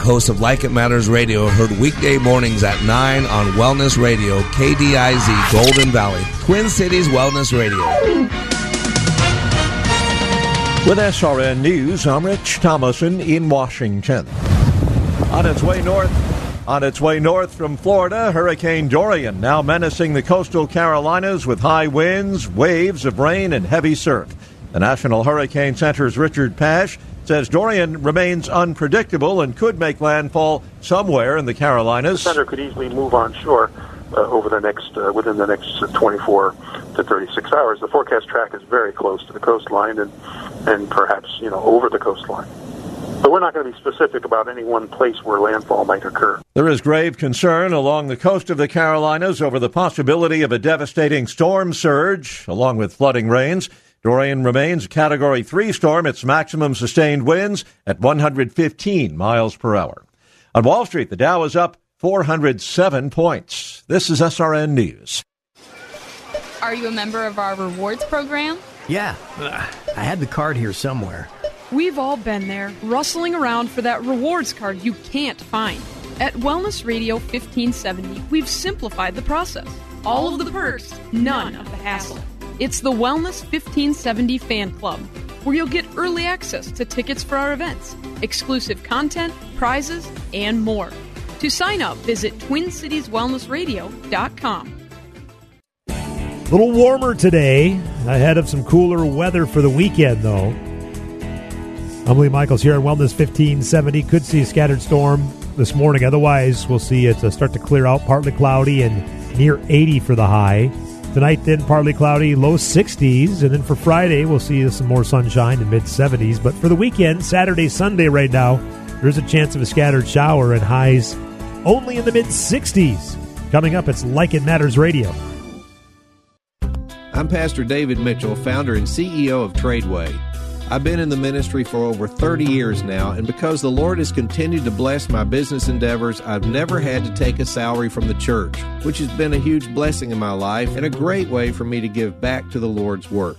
Host of Like It Matters Radio heard weekday mornings at 9 on Wellness Radio, KDIZ, Golden Valley, Twin Cities Wellness Radio. With SRN News, I'm Rich Thomason in Washington. On its way north, on its way north from Florida, Hurricane Dorian now menacing the coastal Carolinas with high winds, waves of rain, and heavy surf. The National Hurricane Center's Richard Pasch says Dorian remains unpredictable and could make landfall somewhere in the Carolinas. The center could easily move on shore uh, over the next uh, within the next 24 to 36 hours. The forecast track is very close to the coastline and and perhaps you know over the coastline. But we're not going to be specific about any one place where landfall might occur. There is grave concern along the coast of the Carolinas over the possibility of a devastating storm surge, along with flooding rains. Dorian remains a Category 3 storm, its maximum sustained winds at 115 miles per hour. On Wall Street, the Dow is up 407 points. This is SRN News. Are you a member of our rewards program? Yeah, I had the card here somewhere. We've all been there, rustling around for that rewards card you can't find. At Wellness Radio 1570, we've simplified the process. All of the perks, none of the hassle. It's the Wellness 1570 Fan Club, where you'll get early access to tickets for our events, exclusive content, prizes, and more. To sign up, visit TwinCitiesWellnessRadio.com. A little warmer today, ahead of some cooler weather for the weekend, though. I'm Lee Michaels here on Wellness 1570. Could see a scattered storm this morning. Otherwise, we'll see it uh, start to clear out, partly cloudy and near 80 for the high. Tonight, then partly cloudy, low 60s. And then for Friday, we'll see some more sunshine in mid 70s. But for the weekend, Saturday, Sunday, right now, there's a chance of a scattered shower and highs only in the mid 60s. Coming up, it's Like It Matters Radio. I'm Pastor David Mitchell, founder and CEO of Tradeway. I've been in the ministry for over 30 years now, and because the Lord has continued to bless my business endeavors, I've never had to take a salary from the church, which has been a huge blessing in my life and a great way for me to give back to the Lord's work.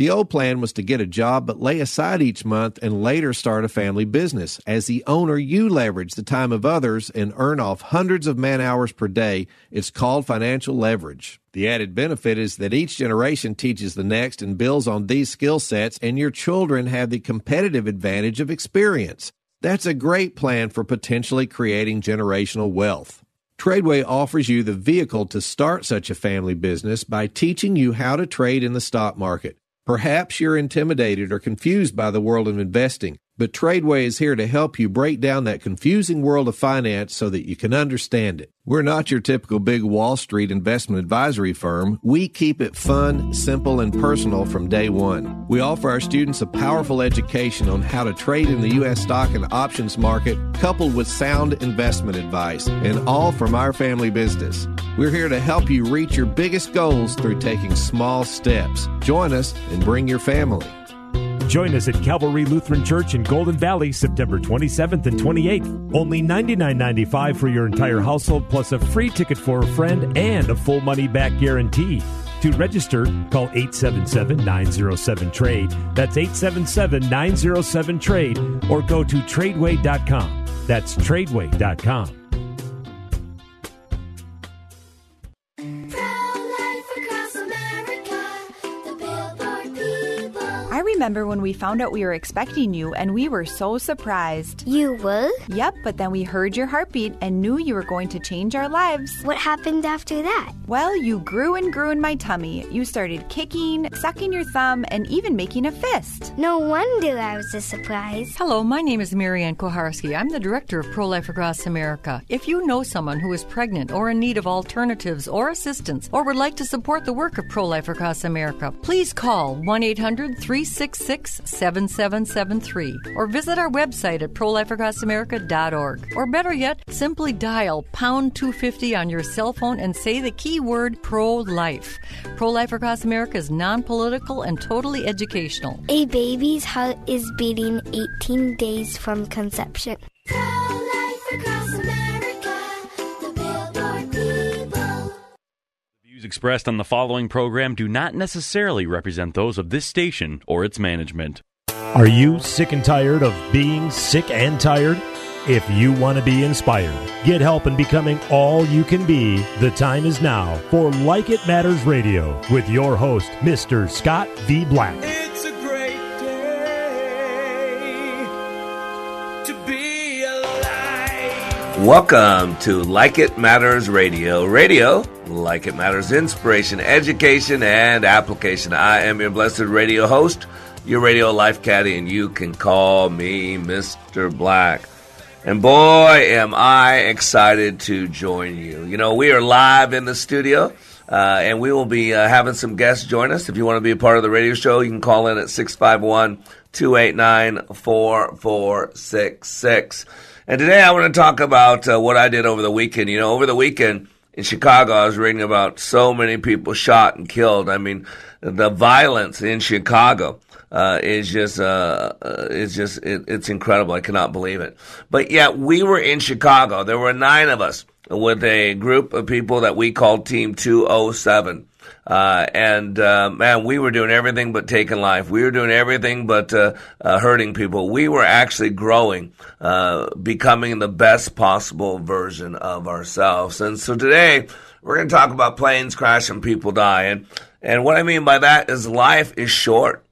The old plan was to get a job but lay aside each month and later start a family business. As the owner, you leverage the time of others and earn off hundreds of man hours per day. It's called financial leverage. The added benefit is that each generation teaches the next and builds on these skill sets, and your children have the competitive advantage of experience. That's a great plan for potentially creating generational wealth. Tradeway offers you the vehicle to start such a family business by teaching you how to trade in the stock market. Perhaps you're intimidated or confused by the world of investing, but Tradeway is here to help you break down that confusing world of finance so that you can understand it. We're not your typical big Wall Street investment advisory firm. We keep it fun, simple, and personal from day one. We offer our students a powerful education on how to trade in the U.S. stock and options market, coupled with sound investment advice, and all from our family business. We're here to help you reach your biggest goals through taking small steps. Join us and bring your family. Join us at Calvary Lutheran Church in Golden Valley September 27th and 28th. Only $99.95 for your entire household, plus a free ticket for a friend and a full money back guarantee. To register, call 877 907 TRADE. That's 877 907 TRADE or go to tradeway.com. That's tradeway.com. remember when we found out we were expecting you and we were so surprised. You were? Yep, but then we heard your heartbeat and knew you were going to change our lives. What happened after that? Well, you grew and grew in my tummy. You started kicking, sucking your thumb, and even making a fist. No wonder I was a surprise. Hello, my name is Mary Ann Kuharski. I'm the director of Pro Life Across America. If you know someone who is pregnant or in need of alternatives or assistance or would like to support the work of Pro Life Across America, please call 1 800 366 7773 or visit our website at prolifeacrossamerica.org. Or better yet, simply dial pound 250 on your cell phone and say the keyword pro life. Pro Life Across America is non political and totally educational. A baby's heart is beating 18 days from conception. Views expressed on the following program do not necessarily represent those of this station or its management. Are you sick and tired of being sick and tired? If you want to be inspired, get help in becoming all you can be, the time is now for Like It Matters Radio with your host, Mr. Scott V. Black. It's a great day to be alive. Welcome to Like It Matters Radio. Radio, like it matters, inspiration, education, and application. I am your blessed radio host, your radio life caddy, and you can call me Mr. Black. And boy, am I excited to join you. You know, we are live in the studio. Uh, and we will be uh, having some guests join us. If you want to be a part of the radio show, you can call in at 651 289 4466. And today I want to talk about uh, what I did over the weekend. You know, over the weekend in Chicago, I was reading about so many people shot and killed. I mean, the violence in Chicago. Uh, is just uh, uh, is just it, it's incredible. I cannot believe it. But yet we were in Chicago. There were nine of us with a group of people that we called Team 207. Uh, and uh, man, we were doing everything but taking life. We were doing everything but uh, uh hurting people. We were actually growing, uh, becoming the best possible version of ourselves. And so today we're going to talk about planes crash and people die. And what I mean by that is life is short.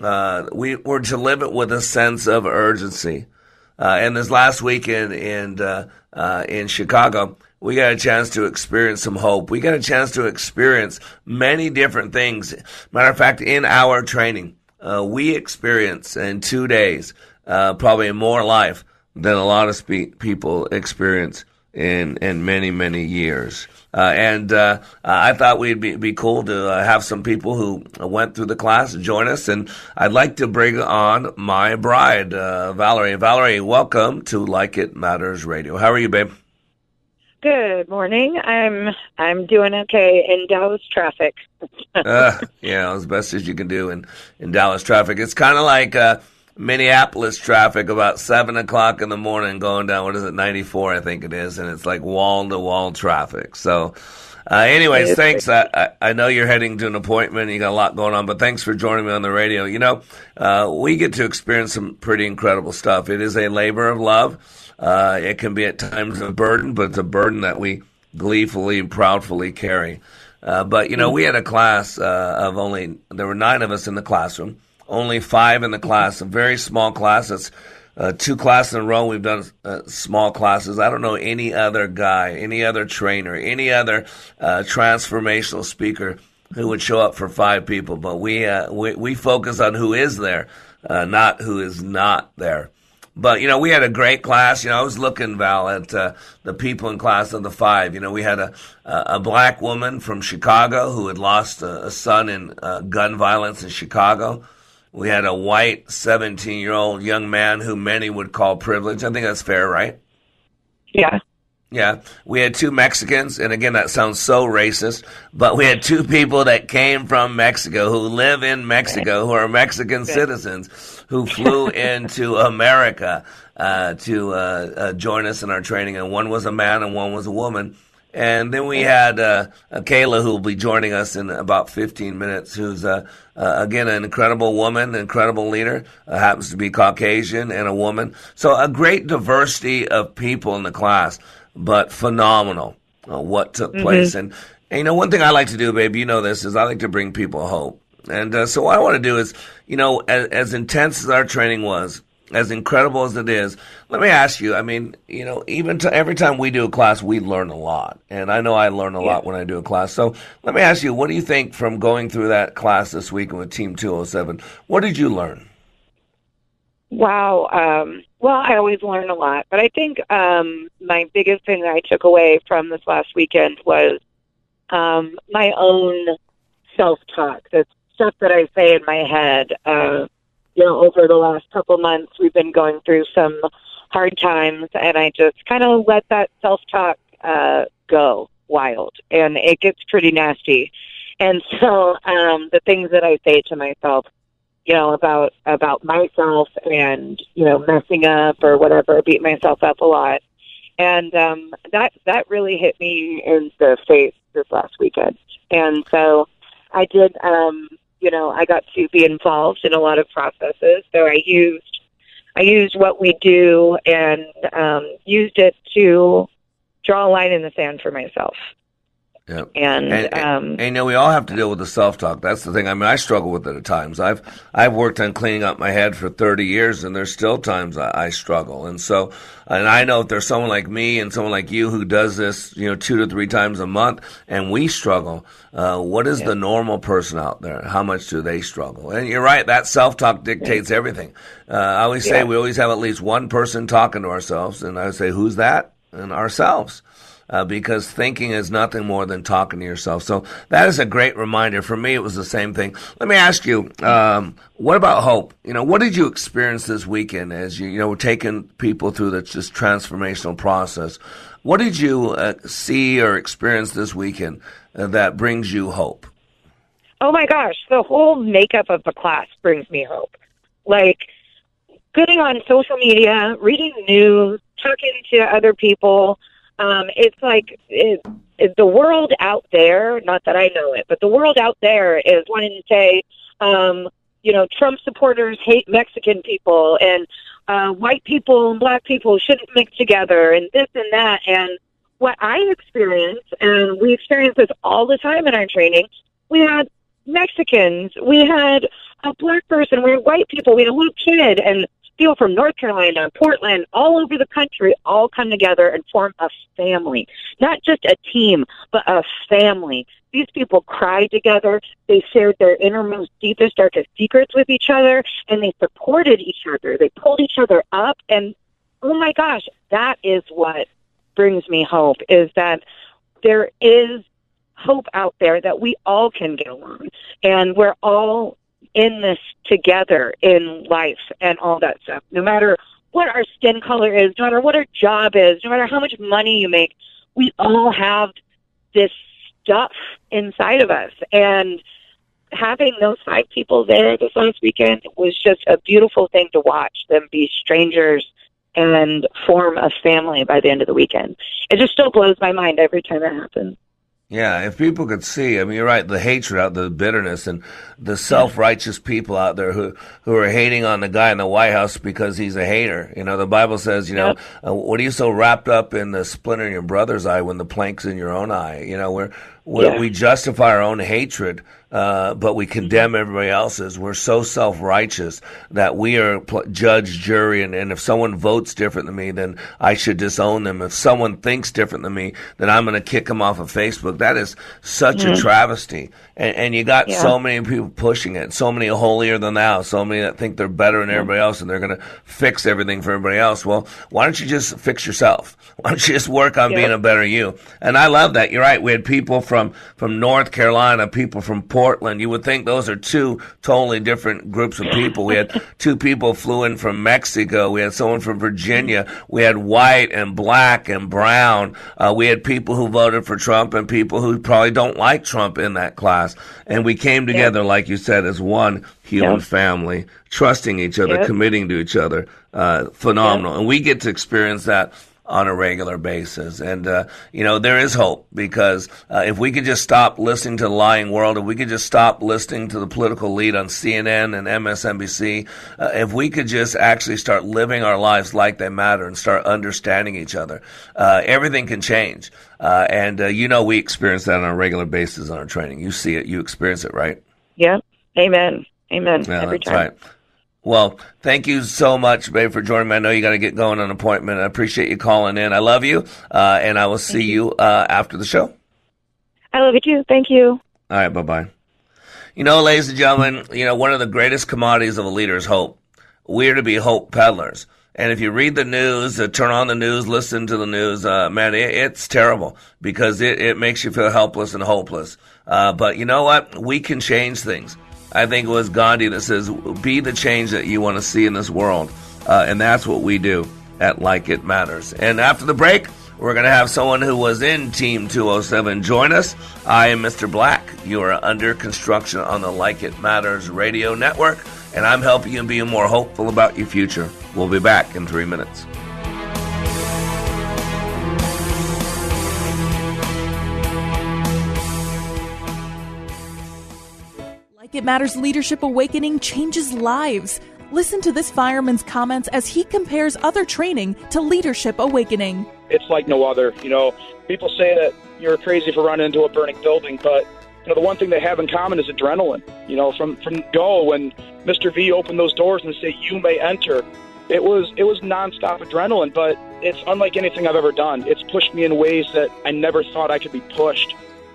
Uh, we were to live it with a sense of urgency. and this last weekend in in Chicago we got a chance to experience some hope. We got a chance to experience many different things. Matter of fact, in our training, uh, we experience in two days uh, probably more life than a lot of spe- people experience in in many many years. Uh, and uh, I thought we'd be, be cool to uh, have some people who went through the class join us. And I'd like to bring on my bride, uh, Valerie. Valerie, welcome to Like It Matters Radio. How are you, babe? Good morning. I'm I'm doing okay in Dallas traffic. uh, yeah, as best as you can do in in Dallas traffic. It's kind of like uh, Minneapolis traffic about seven o'clock in the morning, going down. What is it, ninety four? I think it is, and it's like wall to wall traffic. So. Uh, anyways, thanks. I, I, I know you're heading to an appointment. You got a lot going on, but thanks for joining me on the radio. You know, uh, we get to experience some pretty incredible stuff. It is a labor of love. Uh, it can be at times a burden, but it's a burden that we gleefully and proudly carry. Uh, but you know, we had a class uh, of only there were nine of us in the classroom, only five in the class, a very small class. It's uh, two classes in a row. We've done uh, small classes. I don't know any other guy, any other trainer, any other uh, transformational speaker who would show up for five people. But we uh, we, we focus on who is there, uh, not who is not there. But you know, we had a great class. You know, I was looking Val at uh, the people in class of the five. You know, we had a a black woman from Chicago who had lost a, a son in uh, gun violence in Chicago. We had a white 17 year old young man who many would call privileged. I think that's fair, right? Yeah. Yeah, we had two Mexicans, and again, that sounds so racist, but we had two people that came from Mexico who live in Mexico, who are Mexican citizens, who flew into America uh, to uh, uh, join us in our training, and one was a man and one was a woman. And then we had uh, Kayla, who will be joining us in about 15 minutes, who's, uh, uh, again, an incredible woman, incredible leader, uh, happens to be Caucasian and a woman. So a great diversity of people in the class but phenomenal uh, what took mm-hmm. place. And, and, you know, one thing I like to do, babe, you know this, is I like to bring people hope. And uh, so what I want to do is, you know, as, as intense as our training was, as incredible as it is, let me ask you. I mean, you know, even to, every time we do a class, we learn a lot, and I know I learn a yeah. lot when I do a class. So let me ask you, what do you think from going through that class this week with Team 207? What did you learn? Wow. Um, well, I always learn a lot, but I think um, my biggest thing that I took away from this last weekend was um, my own self-talk. The stuff that I say in my head. Uh, you know, over the last couple months, we've been going through some hard times, and I just kind of let that self-talk uh, go wild, and it gets pretty nasty. And so, um, the things that I say to myself you know, about about myself and you know messing up or whatever, beat myself up a lot, and um, that that really hit me in the face this last weekend. And so I did, um, you know, I got to be involved in a lot of processes. So I used I used what we do and um, used it to draw a line in the sand for myself. Yep. And, and, um, and, you know we all have to deal with the self talk. That's the thing. I mean, I struggle with it at times. I've I've worked on cleaning up my head for thirty years, and there's still times I, I struggle. And so, and I know if there's someone like me and someone like you who does this, you know, two to three times a month, and we struggle. Uh, what is yeah. the normal person out there? How much do they struggle? And you're right. That self talk dictates everything. Uh, I always say yeah. we always have at least one person talking to ourselves, and I say, who's that? And ourselves uh, because thinking is nothing more than talking to yourself. So that is a great reminder. For me, it was the same thing. Let me ask you, um, what about hope? You know, what did you experience this weekend as you, you know, were taking people through this, this transformational process? What did you uh, see or experience this weekend uh, that brings you hope? Oh my gosh, the whole makeup of the class brings me hope. Like, getting on social media, reading news, talking to other people, um, it's like it, it, the world out there, not that I know it, but the world out there is wanting to say, um, you know, Trump supporters hate Mexican people and uh, white people and black people shouldn't mix together and this and that. And what I experience, and we experience this all the time in our training, we had Mexicans, we had a black person, we had white people, we had a little kid, and people from North Carolina, Portland, all over the country all come together and form a family. Not just a team, but a family. These people cried together. They shared their innermost, deepest, darkest secrets with each other, and they supported each other. They pulled each other up, and oh my gosh, that is what brings me hope, is that there is hope out there that we all can get along and we're all in this together in life and all that stuff. No matter what our skin color is, no matter what our job is, no matter how much money you make, we all have this stuff inside of us. And having those five people there this last weekend was just a beautiful thing to watch them be strangers and form a family by the end of the weekend. It just still blows my mind every time it happens. Yeah, if people could see, I mean, you're right, the hatred out, the bitterness, and the self-righteous people out there who who are hating on the guy in the White House because he's a hater. You know, the Bible says, you know, yep. uh, what are you so wrapped up in the splinter in your brother's eye when the plank's in your own eye? You know, we're, we're yeah. we justify our own hatred uh, but we condemn everybody else's. We're so self righteous that we are pl- judge, jury, and, and if someone votes different than me, then I should disown them. If someone thinks different than me, then I'm going to kick them off of Facebook. That is such mm-hmm. a travesty. And, and you got yeah. so many people pushing it, so many holier than thou, so many that think they're better than everybody else and they're going to fix everything for everybody else. Well, why don't you just fix yourself? Why don't you just work on being a better you? And I love that. You're right. We had people from, from North Carolina, people from Portland. You would think those are two totally different groups of people. We had two people flew in from Mexico. We had someone from Virginia. We had white and black and brown. Uh, we had people who voted for Trump and people who probably don't like Trump in that class. And we came together, like you said, as one human family, trusting each other, committing to each other. Uh, phenomenal. And we get to experience that on a regular basis. And, uh, you know, there is hope because uh, if we could just stop listening to the lying world, if we could just stop listening to the political lead on CNN and MSNBC, uh, if we could just actually start living our lives like they matter and start understanding each other, uh, everything can change. Uh, and, uh, you know, we experience that on a regular basis in our training. You see it, you experience it, right? Yeah. Amen. Amen. Yeah, Every that's time. right. Well, thank you so much, babe, for joining me. I know you got to get going on an appointment. I appreciate you calling in. I love you, uh, and I will see you uh, after the show. I love you too. Thank you. All right, bye bye. You know, ladies and gentlemen, you know, one of the greatest commodities of a leader is hope. We're to be hope peddlers. And if you read the news, uh, turn on the news, listen to the news, uh, man, it, it's terrible because it, it makes you feel helpless and hopeless. Uh, but you know what? We can change things. I think it was Gandhi that says, be the change that you want to see in this world. Uh, and that's what we do at Like It Matters. And after the break, we're going to have someone who was in Team 207 join us. I am Mr. Black. You are under construction on the Like It Matters radio network, and I'm helping you be more hopeful about your future. We'll be back in three minutes. It Matters Leadership Awakening changes lives. Listen to this fireman's comments as he compares other training to Leadership Awakening. It's like no other. You know, people say that you're crazy for running into a burning building, but you know the one thing they have in common is adrenaline. You know, from from go when Mr. V opened those doors and said you may enter, it was it was nonstop adrenaline, but it's unlike anything I've ever done. It's pushed me in ways that I never thought I could be pushed.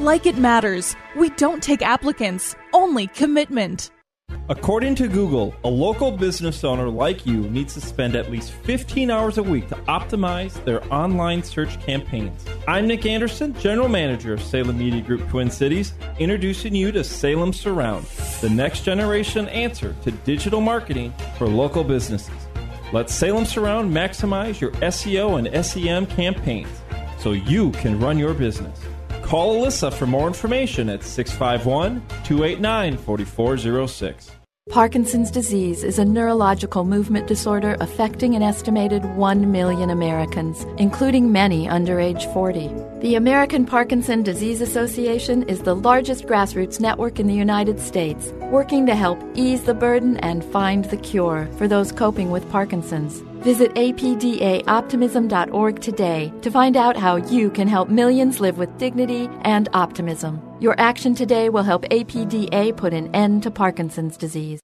Like It Matters. We don't take applicants, only commitment. According to Google, a local business owner like you needs to spend at least 15 hours a week to optimize their online search campaigns. I'm Nick Anderson, General Manager of Salem Media Group Twin Cities, introducing you to Salem Surround, the next generation answer to digital marketing for local businesses. Let Salem Surround maximize your SEO and SEM campaigns so you can run your business. Call Alyssa for more information at 651 289 4406. Parkinson's disease is a neurological movement disorder affecting an estimated 1 million Americans, including many under age 40. The American Parkinson Disease Association is the largest grassroots network in the United States, working to help ease the burden and find the cure for those coping with Parkinson's. Visit apdaoptimism.org today to find out how you can help millions live with dignity and optimism. Your action today will help APDA put an end to Parkinson's disease.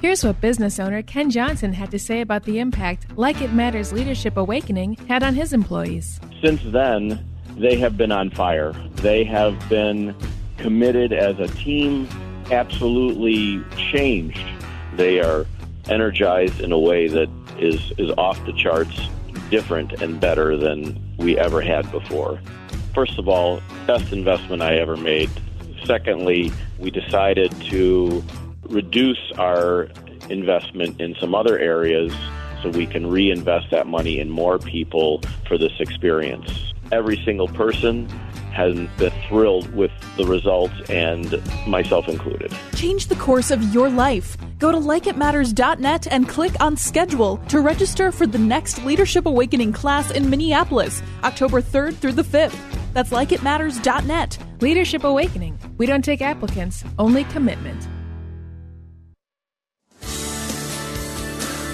Here's what business owner Ken Johnson had to say about the impact Like It Matters Leadership Awakening had on his employees. Since then, they have been on fire. They have been committed as a team, absolutely changed. They are energized in a way that is, is off the charts, different and better than we ever had before. First of all, best investment I ever made. Secondly, we decided to reduce our investment in some other areas so we can reinvest that money in more people for this experience. Every single person has been thrilled with the results, and myself included. Change the course of your life. Go to likeitmatters.net and click on schedule to register for the next Leadership Awakening class in Minneapolis, October 3rd through the 5th. That's likeitmatters.net. Leadership Awakening. We don't take applicants, only commitment.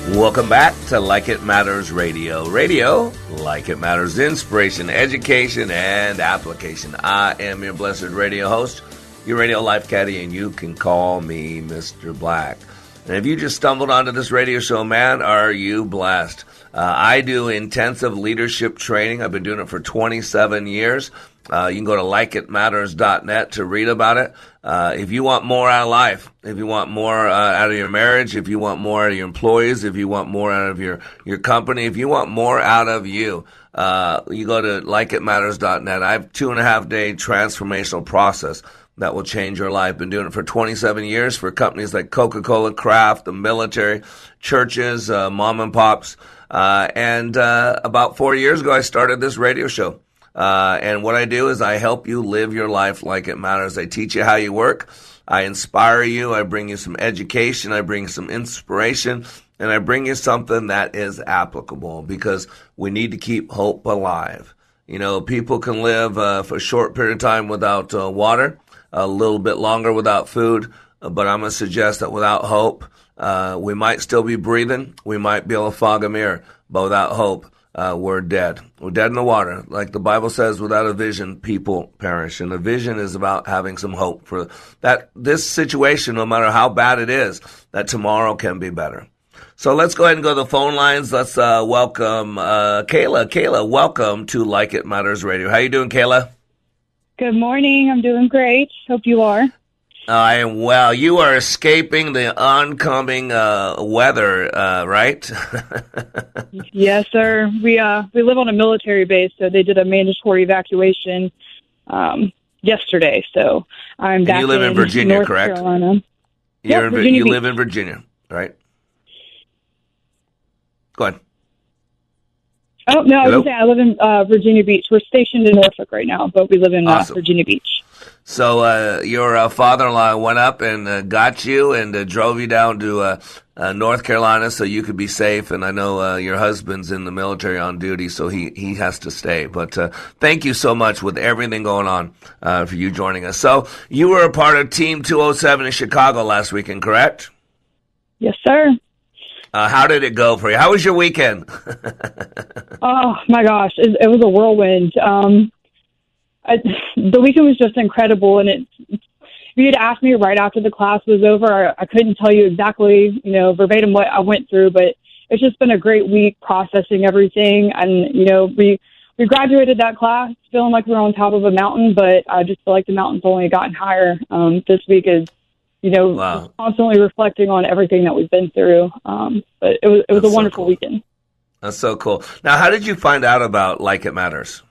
Welcome back to Like It Matters Radio. Radio, like it matters, inspiration, education, and application. I am your blessed radio host, your radio life caddy, and you can call me Mr. Black. And if you just stumbled onto this radio show, man, are you blessed? Uh, I do intensive leadership training. I've been doing it for 27 years. Uh, you can go to likeitmatters.net to read about it. Uh, if you want more out of life, if you want more uh, out of your marriage, if you want more out of your employees, if you want more out of your, your company, if you want more out of you, uh, you go to likeitmatters.net. I have two and a half day transformational process that will change your life. Been doing it for 27 years for companies like Coca-Cola, Kraft, the military, churches, uh, mom and pops. Uh, and uh, about four years ago, I started this radio show. Uh, and what I do is I help you live your life like it matters. I teach you how you work. I inspire you. I bring you some education. I bring some inspiration. And I bring you something that is applicable because we need to keep hope alive. You know, people can live uh, for a short period of time without uh, water, a little bit longer without food, uh, but I'm going to suggest that without hope, uh, we might still be breathing. We might be able to fog a mirror, but without hope, uh, we're dead. We're dead in the water. Like the Bible says, without a vision, people perish. And a vision is about having some hope for that this situation, no matter how bad it is, that tomorrow can be better. So let's go ahead and go to the phone lines. Let's uh, welcome uh, Kayla. Kayla, welcome to Like It Matters Radio. How you doing, Kayla? Good morning. I'm doing great. Hope you are. I am well. You are escaping the oncoming uh, weather, uh, right? yes, sir. We uh we live on a military base, so they did a mandatory evacuation um, yesterday. So I'm And back. you live in Virginia, North correct? Carolina. You're Yep, in, Virginia you Beach. live in Virginia, right? Go ahead. Oh no, I Hello? was gonna say I live in uh, Virginia Beach. We're stationed in Norfolk right now, but we live in uh, Awesome. Virginia Beach. So uh, your uh, father-in-law went up and uh, got you and uh, drove you down to uh, uh, North Carolina so you could be safe. And I know uh, your husband's in the military on duty, so he, he has to stay. But uh, thank you so much with everything going on uh, for you joining us. So you were a part of Team 207 in Chicago last weekend, correct? Yes, sir. Uh, how did it go for you? How was your weekend? Oh my gosh, it, it was a whirlwind. Um, I, the weekend was just incredible, and it. If you had asked me right after the class was over, I, I couldn't tell you exactly, you know, verbatim what I went through, but it's just been a great week processing everything, and you know, we we graduated that class feeling like we were on top of a mountain, but I just feel like the mountain's only gotten higher. Um, this week is, you know, Wow. constantly reflecting on everything that we've been through. Um, but it was it was That's a so wonderful weekend. That's so cool. Now, how did you find out about Like It Matters?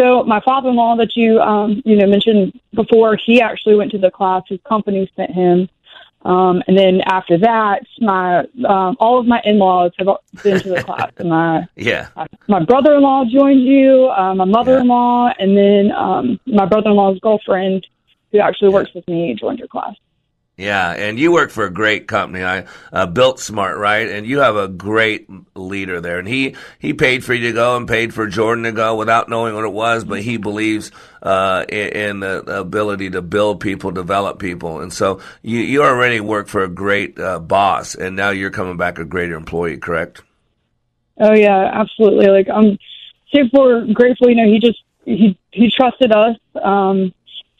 So my father-in-law that you um, you know mentioned before, he actually went to the class. His company sent him, um, and then after that, my um, all of my in-laws have been to the class. My Yeah. my brother-in-law joined you, uh, my mother-in-law, and then um, my brother-in-law's girlfriend, who actually works with me, joined your class. Yeah, and you work for a great company. I uh, built Smart, right? And you have a great leader there. And he he paid for you to go and paid for Jordan to go without knowing what it was, but he believes uh, in, in the ability to build people, develop people. And so you you already work for a great uh, boss, and now you're coming back a greater employee, correct? Oh yeah, absolutely. Like I'm super grateful. You know, he just he he trusted us, um,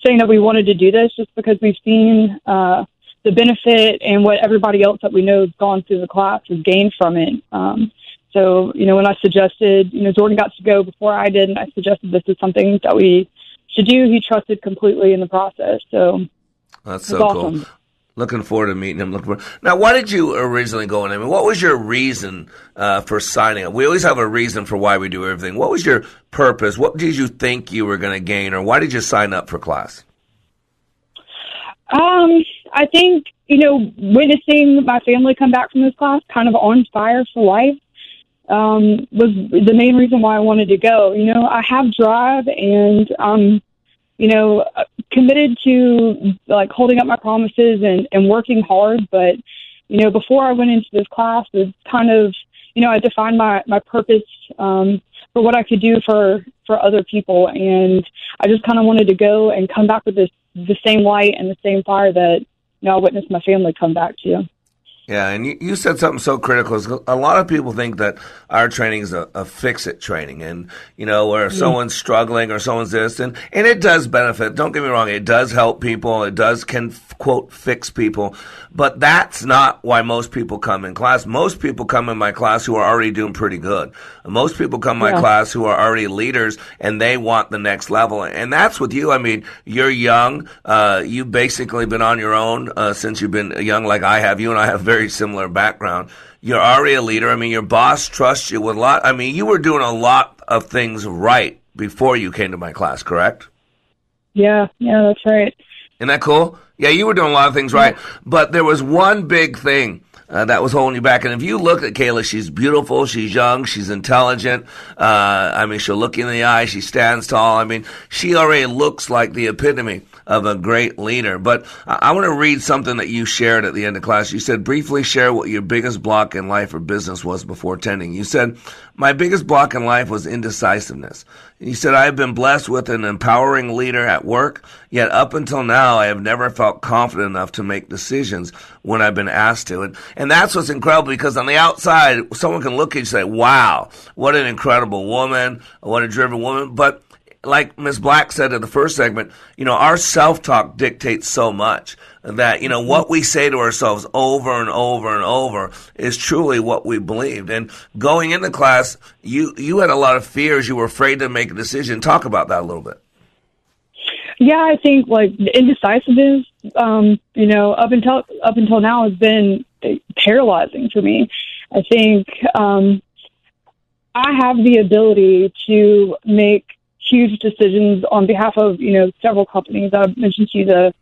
saying that we wanted to do this just because we've seen uh, the benefit and what everybody else that we know has gone through the class has gained from it. Um, so you know, when I suggested, you know, Jordan got to go before I did, and I suggested this is something that we should do. He trusted completely in the process. So That's so awesome. cool. Looking forward to meeting him. Looking forward. Now, why did you originally go in? I mean, what was your reason uh, for signing up? We always have a reason for why we do everything. What was your purpose? What did you think you were going to gain, or why did you sign up for class? Um, I think, you know, witnessing my family come back from this class kind of on fire for life um, was the main reason why I wanted to go. You know, I have drive and, um, you know, uh, committed to like holding up my promises and, and working hard. But, you know, before I went into this class, it kind of, you know, I defined my, my purpose um, for what I could do for, for other people. And I just kind of wanted to go and come back with this, the same light and the same fire that, you know, I witnessed my family come back to. Yeah, and you, you said something so critical. is A lot of people think that our training is a, a fix-it training, and you know, where Mm. someone's struggling or someone's this, and and it does benefit. Don't get me wrong; it does help people. It does can quote fix people, but that's not why most people come in class. Most people come in my class who are already doing pretty good. Most people come in my Yeah. class who are already leaders, and they want the next level. And that's with you. I mean, you're young. Uh, you've basically been on your own uh, since you've been young, like I have. You and I have very similar background. You're already a leader. I mean, your boss trusts you with a lot. I mean, you were doing a lot of things right before you came to my class, correct? Yeah, yeah, that's right. Isn't that cool? Yeah, you were doing a lot of things right, but there was one big thing uh, that was holding you back. And if you look at Kayla, she's beautiful, she's young, she's intelligent. Uh, I mean, she'll look you in the eye, she stands tall. I mean, she already looks like the epitome of a great leader. But I, I want to read something that you shared at the end of class. You said, briefly share what your biggest block in life or business was before attending. You said, my biggest block in life was indecisiveness. You said, I have been blessed with an empowering leader at work, yet up until now, I have never felt confident enough to make decisions when I've been asked to. And, and that's what's incredible because on the outside, someone can look at you and say, wow, what an incredible woman, what a driven woman. But like Ms. Black said in the first segment, you know, our self-talk dictates so much that, you know, what we say to ourselves over and over and over is truly what we believed. And going into class, you, you had a lot of fears. You were afraid to make a decision. Talk about that a little bit. Yeah, I think like indecisiveness, um, you know, up until up until now has been paralyzing for me. I think um, I have the ability to make huge decisions on behalf of you know several companies. I mentioned to you the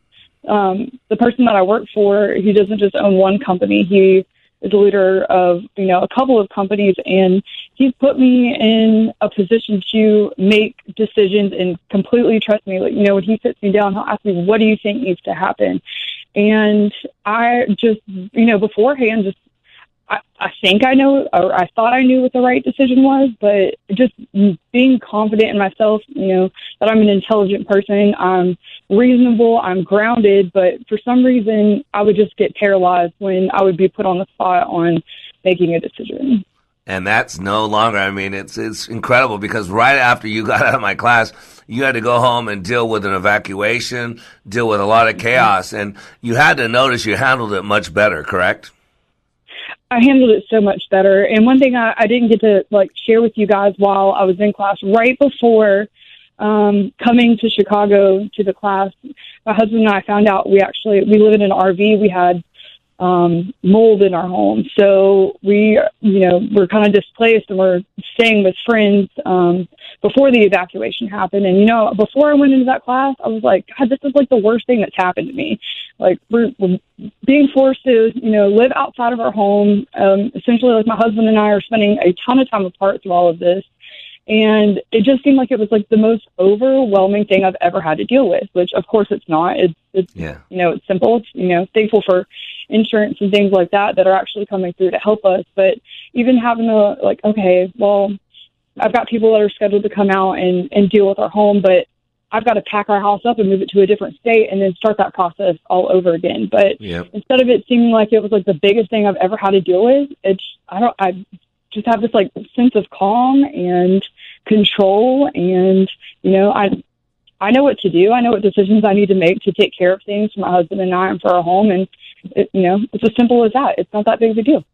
um, the person that I work for. He doesn't just own one company. He is a leader of you know a couple of companies, and he's put me in a position to make decisions and completely trust me. Like you know when he sits me down, he'll ask me, "What do you think needs to happen?" And I just you know beforehand just I, I think I know, or I thought I knew what the right decision was, but just being confident in myself, you know, that I'm an intelligent person, I'm reasonable, I'm grounded, but for some reason I would just get paralyzed when I would be put on the spot on making a decision. And that's no longer. I mean, it's it's incredible because right after you got out of my class, you had to go home and deal with an evacuation, deal with a lot of mm-hmm. chaos, and you had to notice you handled it much better. Correct? I handled it so much better. And one thing I, I didn't get to like share with you guys while I was in class, right before um, coming to Chicago to the class, my husband and I found out we actually we live in an RV. We had um, mold in our home, so we you know we're kind of displaced and we're staying with friends um, before the evacuation happened. And you know, before I went into that class, I was like, God, this is like the worst thing that's happened to me. Like we're, we're being forced to, you know, live outside of our home. Um, essentially, like my husband and I are spending a ton of time apart through all of this. And it just seemed like it was like the most overwhelming thing I've ever had to deal with, which of course it's not. It's, it's, yeah. you know, it's simple. It's, you know, thankful for insurance and things like that that are actually coming through to help us. But even having to like, okay, well, I've got people that are scheduled to come out and, and deal with our home, but I've got to pack our house up and move it to a different state and then start that process all over again. But Yep. instead of it seeming like it was like the biggest thing I've ever had to deal with, it's I don't I just have this like sense of calm and control and you know I I know what to do. I know what decisions I need to make to take care of things for my husband and I and for our home and it, you know it's as simple as that. It's not that big of a deal.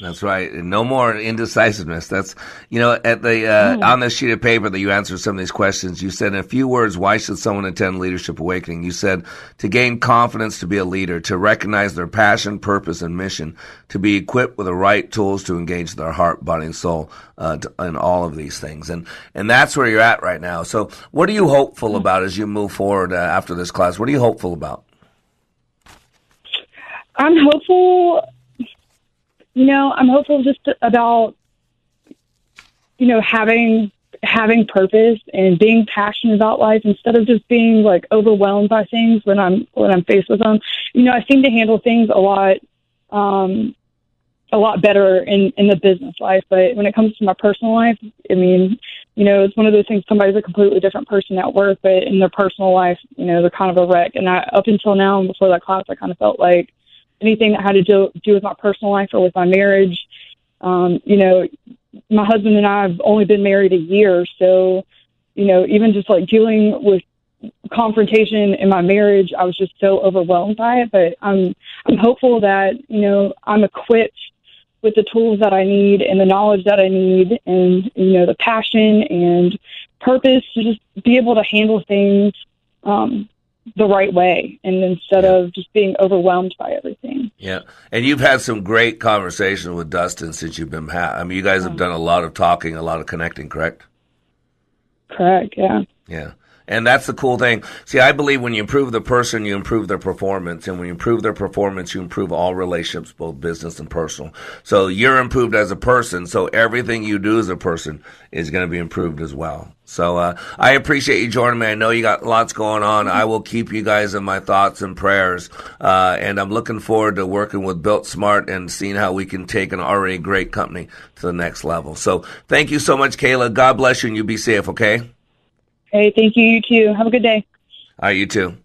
That's right. And no more indecisiveness. That's you know at the uh, Mm. on this sheet of paper that you answered some of these questions. You said in a few words, why should someone attend Leadership Awakening? You said to gain confidence to be a leader, to recognize their passion, purpose, and mission, to be equipped with the right tools to engage their heart, body, and soul uh, to, in all of these things. And and that's where you're at right now. So what are you hopeful about as you move forward uh, after this class? What are you hopeful about? I'm hopeful. You know, I'm hopeful just about you know having having purpose and being passionate about life instead of just being like overwhelmed by things when I'm when I'm faced with them. You know, I seem to handle things a lot um a lot better in in the business life, but when it comes to my personal life, I mean, you know, it's one of those things somebody's a completely different person at work, but in their personal life, you know, they're kind of a wreck. And I up until now and before that class I kind of felt like anything that had to do do with my personal life or with my marriage. Um, you know, my husband and I have only been married a year, so you know, even just like dealing with confrontation in my marriage, I was just so overwhelmed by it. But I'm I'm hopeful that you know I'm equipped with the tools that I need and the knowledge that I need, and you know the passion and purpose to just be able to handle things um, the right way, and instead of just being overwhelmed by everything. Yeah, and you've had some great conversations with Dustin since you've been. Ha- I mean, you guys have done a lot of talking, a lot of connecting, correct? Correct. Yeah. Yeah, And that's the cool thing. See, I believe when you improve the person, you improve their performance. And when you improve their performance, you improve all relationships, both business and personal. So you're improved as a person. So everything you do as a person is going to be improved as well. So uh, I appreciate you joining me. I know you got lots going on. I will keep you guys in my thoughts and prayers. Uh, and I'm looking forward to working with Built Smart and seeing how we can take an already great company to the next level. So thank you so much, Kayla. God bless you and you be safe, okay? Hey, thank you. You too. Have a good day. All right, you too.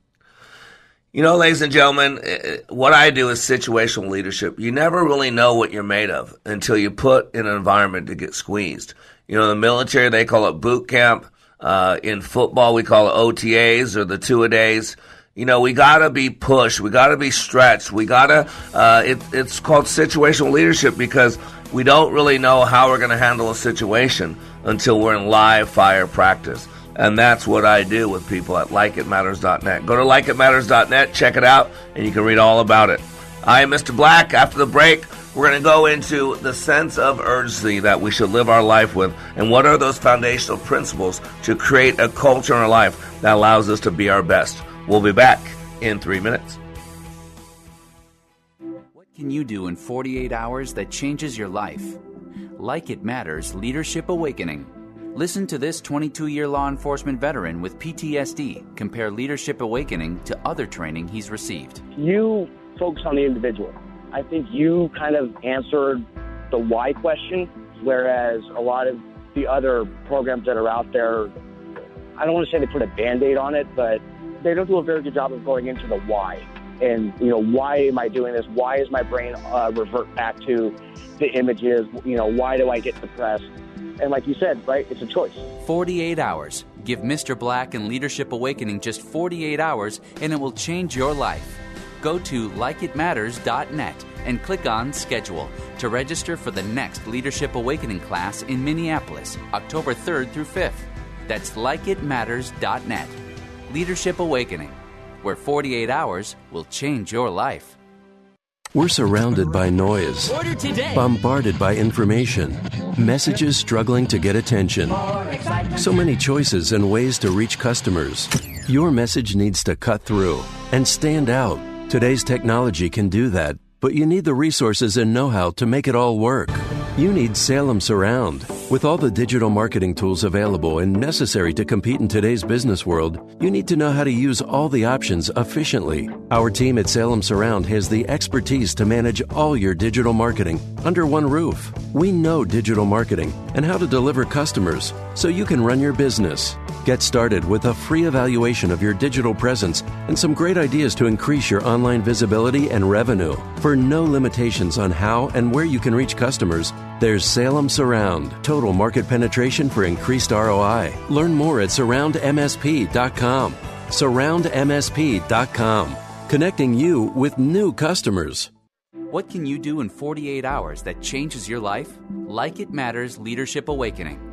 You know, ladies and gentlemen, eh, what I do is situational leadership. You never really know what you're made of until you put in an environment to get squeezed. You know, in the military, they call it boot camp. Uh, in football, we call it OTAs or the two a days. You know, we gotta be pushed. We gotta be stretched. We gotta, uh, it, it's called situational leadership because we don't really know how we're gonna handle a situation until we're in live fire practice. And that's what I do with people at likeitmatters.net. Go to likeitmatters.net, check it out, and you can read all about it. I am Mr. Black. After the break, we're going to go into the sense of urgency that we should live our life with, and what are those foundational principles to create a culture in our life that allows us to be our best. We'll be back in three minutes. What can you do in 48 hours that changes your life? Like It Matters Leadership Awakening. Listen to this 22 year law enforcement veteran with PTSD compare Leadership Awakening to other training he's received. You focus on the individual. I think you kind of answered the why question, whereas a lot of the other programs that are out there, I don't want to say they put a band aid on it, but they don't do a very good job of going into the why. And, you know, why am I doing this? Why is my brain uh, revert back to the images? You know, why do I get depressed? And like you said, right, it's a choice. 48 hours. Give Mr. Black and Leadership Awakening just 48 hours and it will change your life. Go to likeitmatters.net and click on Schedule to register for the next Leadership Awakening class in Minneapolis, October 3rd through 5th. That's likeitmatters.net. Leadership Awakening, where 48 hours will change your life. We're surrounded by noise, bombarded by information, messages struggling to get attention. So many choices and ways to reach customers. Your message needs to cut through and stand out. Today's technology can do that, but you need the resources and know how to make it all work. You need Salem Surround. With all the digital marketing tools available and necessary to compete in today's business world, you need to know how to use all the options efficiently. Our team at Salem Surround has the expertise to manage all your digital marketing under one roof. We know digital marketing and how to deliver customers so you can run your business. Get started with a free evaluation of your digital presence and some great ideas to increase your online visibility and revenue. For no limitations on how and where you can reach customers, there's Salem Surround, total market penetration for increased ROI. Learn more at surroundmsp.com. Surroundmsp.com, connecting you with new customers. What can you do in 48 hours that changes your life? Like It Matters Leadership Awakening.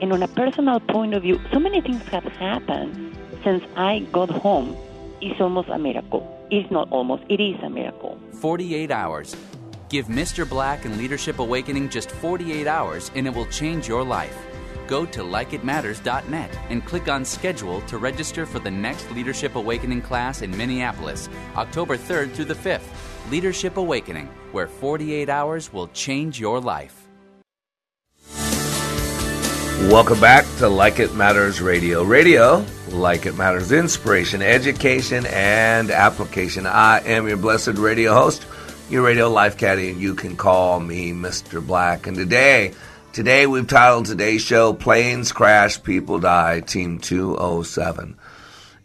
And on a personal point of view, so many things have happened since I got home. It's almost a miracle. It's not almost, it is a miracle. 48 hours. Give Mr. Black and Leadership Awakening just 48 hours and it will change your life. Go to likeitmatters.net and click on schedule to register for the next Leadership Awakening class in Minneapolis, October 3rd through the 5th. Leadership Awakening, where 48 hours will change your life. Welcome back to Like It Matters Radio. Radio, like it matters, inspiration, education, and application. I am your blessed radio host, your radio life caddy, and you can call me Mr. Black. And today, today we've titled today's show "Planes Crash, People Die," Team 207.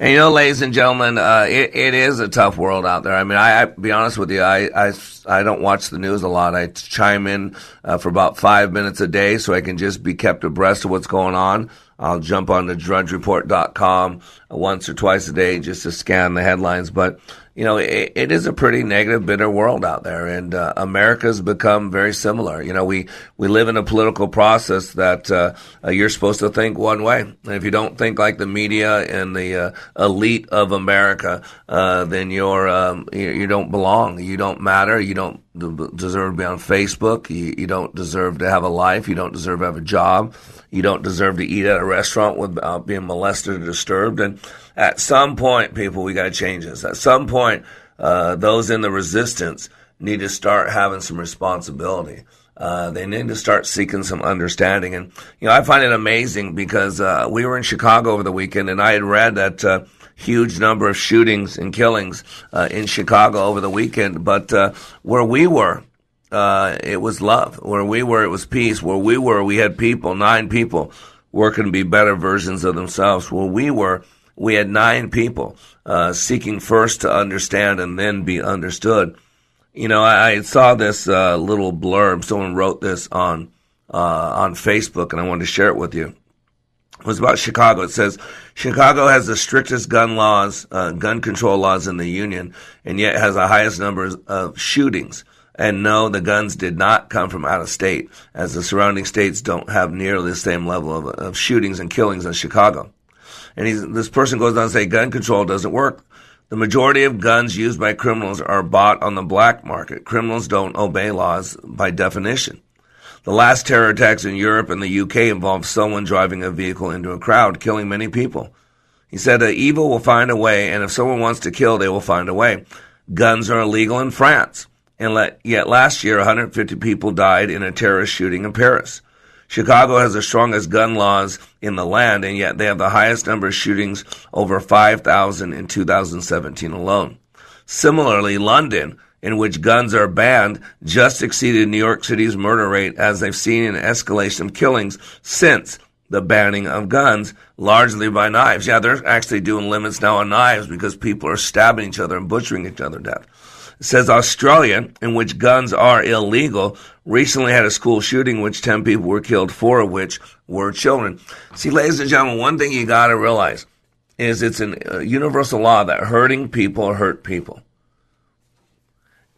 And you know, ladies and gentlemen, uh, it, it is a tough world out there. I mean, I, I be honest with you, I, I, I don't watch the news a lot. I chime in uh, for about five minutes a day so I can just be kept abreast of what's going on. I'll jump on to drudgereport.com once or twice a day just to scan the headlines. But you know, it, it is a pretty negative, bitter world out there, and uh, America's become very similar. You know, we we live in a political process that uh, uh, you're supposed to think one way, and if you don't think like the media and the uh, elite of America, uh, then you're um, you, you don't belong. You don't matter. You don't deserve to be on Facebook. You, you don't deserve to have a life. You don't deserve to have a job. You don't deserve to eat at a restaurant without being molested or disturbed. And at some point, people, we got to change this. At some point, uh, those in the resistance need to start having some responsibility. Uh, they need to start seeking some understanding. And, you know, I find it amazing because uh, we were in Chicago over the weekend and I had read that uh, huge number of shootings and killings uh, in Chicago over the weekend. But uh, where we were, uh, it was love. Where we were, it was peace. Where we were, we had people, nine people, working to be better versions of themselves. Where we were, we had nine people uh, seeking first to understand and then be understood. You know, I, I saw this uh, little blurb. Someone wrote this on uh, on Facebook, and I wanted to share it with you. Was about Chicago. It says Chicago has the strictest gun laws, uh, gun control laws in the union, and yet has the highest numbers of shootings. And no, the guns did not come from out of state, as the surrounding states don't have nearly the same level of, of shootings and killings as Chicago. And this person goes on to say gun control doesn't work. The majority of guns used by criminals are bought on the black market. Criminals don't obey laws by definition. The last terror attacks in Europe and the UK involved someone driving a vehicle into a crowd, killing many people. He said, evil will find a way, and if someone wants to kill, they will find a way. Guns are illegal in France. And let, yet last year, 150 people died in a terrorist shooting in Paris. Chicago has the strongest gun laws in the land, and yet they have the highest number of shootings, over 5,000 in 2017 alone. Similarly, London, in which guns are banned, just exceeded New York City's murder rate as they've seen an escalation of killings since the banning of guns, largely by knives. Yeah, they're actually doing limits now on knives because people are stabbing each other and butchering each other to death It says Australia, in which guns are illegal, recently had a school shooting in which 10 people were killed, four of which were children. See, ladies and gentlemen, one thing you got to realize is it's a uh, universal law that hurting people hurt people.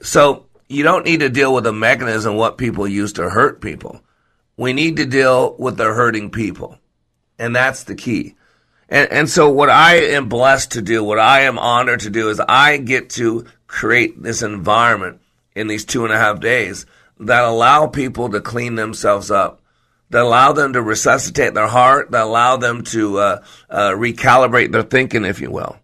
So you don't need to deal with the mechanism what people use to hurt people. We need to deal with the hurting people. And that's the key. And, and so what I am blessed to do, what I am honored to do is I get to create this environment in these two and a half days that allow people to clean themselves up, that allow them to resuscitate their heart, that allow them to uh, uh, recalibrate their thinking, if you will.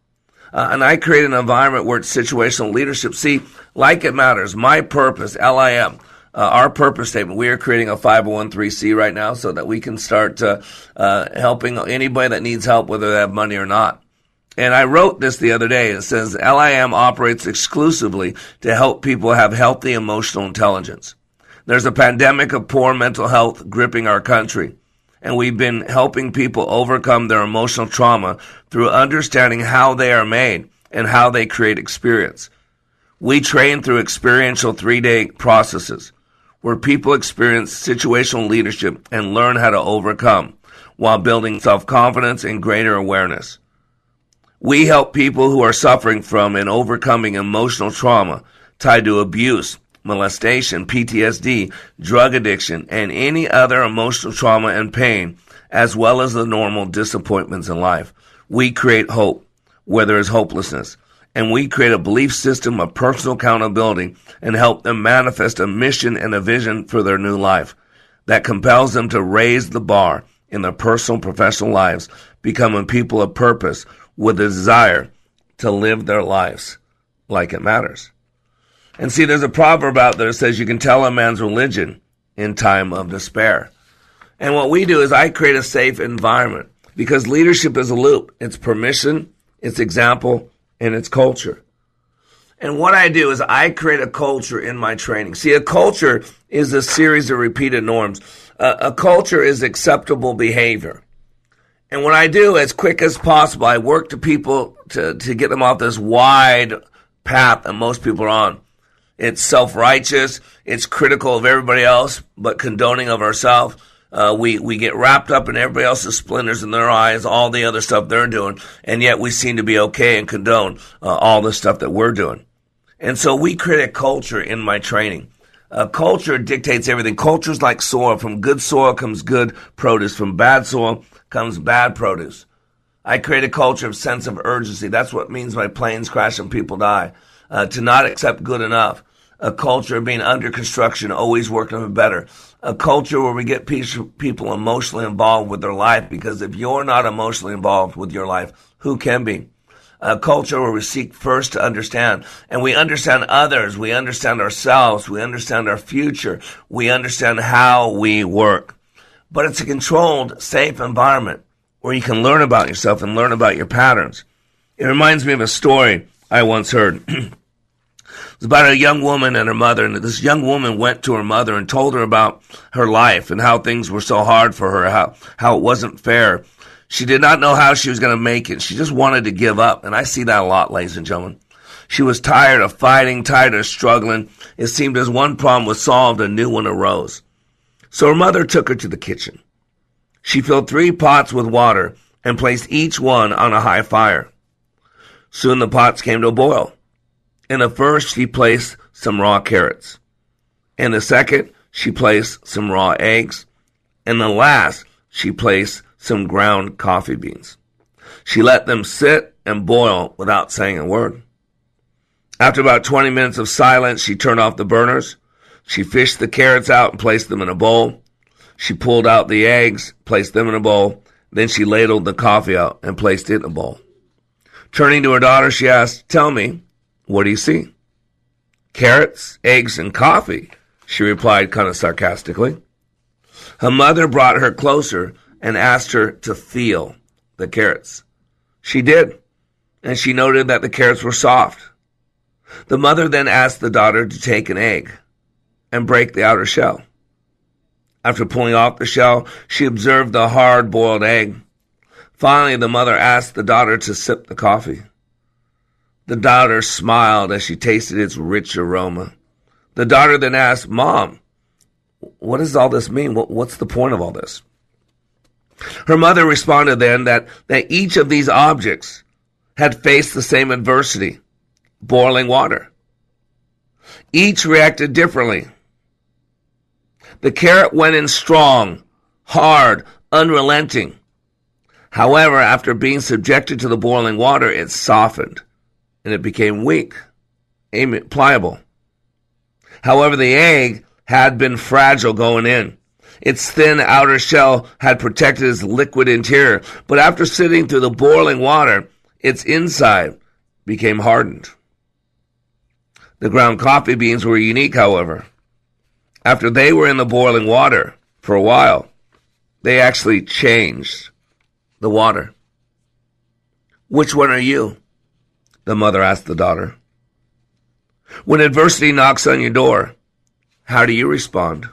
Uh, and I create an environment where it's situational leadership. See, like it matters, my purpose, LIM, uh, our purpose statement, we are creating a 501c right now so that we can start uh, uh, helping anybody that needs help, whether they have money or not. And I wrote this the other day. It says LIM operates exclusively to help people have healthy emotional intelligence. There's a pandemic of poor mental health gripping our country. And we've been helping people overcome their emotional trauma through understanding how they are made and how they create experience. We train through experiential three day processes where people experience situational leadership and learn how to overcome while building self confidence and greater awareness. We help people who are suffering from and overcoming emotional trauma tied to abuse, molestation, PTSD, drug addiction, and any other emotional trauma and pain, as well as the normal disappointments in life. We create hope where there is hopelessness. And we create a belief system of personal accountability and help them manifest a mission and a vision for their new life that compels them to raise the bar in their personal professional lives, becoming people of purpose with a desire to live their lives like it matters. And see, there's a proverb out there that says you can tell a man's religion in time of despair. And what we do is I create a safe environment because leadership is a loop. It's permission, it's example, and it's culture. And what I do is I create a culture in my training. See, a culture is a series of repeated norms. Uh, a culture is acceptable behavior. And what I do as quick as possible, I work to people to, to get them off this wide path that most people are on. It's self-righteous. It's critical of everybody else, but condoning of ourselves. Uh, we, we get wrapped up in everybody else's splinters in their eyes, all the other stuff they're doing, and yet we seem to be okay and condone uh, all the stuff that we're doing. And so we create a culture in my training. Uh, culture dictates everything. Culture's like soil. From good soil comes good produce. From bad soil comes bad produce. I create a culture of sense of urgency. That's what means my planes crash and people die. Uh, to not accept good enough. A culture of being under construction, always working for better. A culture where we get people emotionally involved with their life because if you're not emotionally involved with your life, who can be? A culture where we seek first to understand and we understand others. We understand ourselves. We understand our future. We understand how we work. But it's a controlled, safe environment where you can learn about yourself and learn about your patterns. It reminds me of a story I once heard. it was about a young woman and her mother, and this young woman went to her mother and told her about her life and how things were so hard for her, how, how it wasn't fair. She did not know how she was going to make it. She just wanted to give up. And I see that a lot, ladies and gentlemen. She was tired of fighting, tired of struggling. It seemed as one problem was solved, a new one arose. So her mother took her to the kitchen. She filled three pots with water and placed each one on a high fire. Soon the pots came to a boil. In the first, she placed some raw carrots. In the second, she placed some raw eggs. In the last, she placed some ground coffee beans. She let them sit and boil without saying a word. After about 20 minutes of silence, she turned off the burners. She fished the carrots out and placed them in a bowl. She pulled out the eggs, placed them in a bowl. Then she ladled the coffee out and placed it in a bowl. Turning to her daughter, she asked, Tell me, what do you see? Carrots, eggs, and coffee, she replied kind of sarcastically. Her mother brought her closer and asked her to feel the carrots. She did, and she noted that the carrots were soft. The mother then asked the daughter to take an egg and break the outer shell. After pulling off the shell, she observed the hard boiled egg. Finally, the mother asked the daughter to sip the coffee. The daughter smiled as she tasted its rich aroma. The daughter then asked, Mom, what does all this mean? What's the point of all this? Her mother responded then that, that each of these objects had faced the same adversity boiling water. Each reacted differently. The carrot went in strong, hard, unrelenting. However, after being subjected to the boiling water, it softened and it became weak, pliable. However, the egg had been fragile going in. Its thin outer shell had protected its liquid interior, but after sitting through the boiling water, its inside became hardened. The ground coffee beans were unique, however. After they were in the boiling water for a while, they actually changed the water. Which one are you? The mother asked the daughter. When adversity knocks on your door, how do you respond?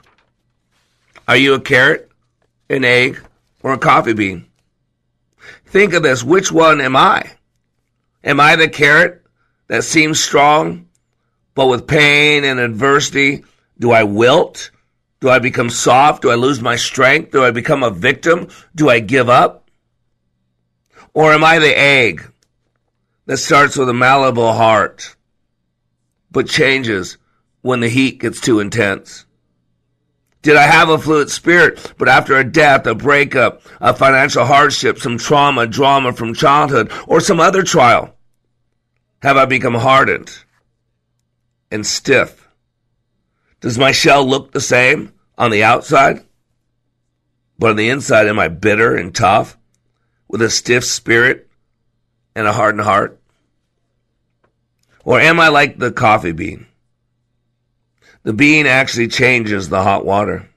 Are you a carrot, an egg, or a coffee bean? Think of this. Which one am I? Am I the carrot that seems strong, but with pain and adversity, do I wilt? Do I become soft? Do I lose my strength? Do I become a victim? Do I give up? Or am I the egg that starts with a malleable heart, but changes when the heat gets too intense? Did I have a fluid spirit, but after a death, a breakup, a financial hardship, some trauma, drama from childhood, or some other trial, have I become hardened and stiff? Does my shell look the same on the outside? But on the inside, am I bitter and tough with a stiff spirit and a hardened heart? Or am I like the coffee bean? The bean actually changes the hot water.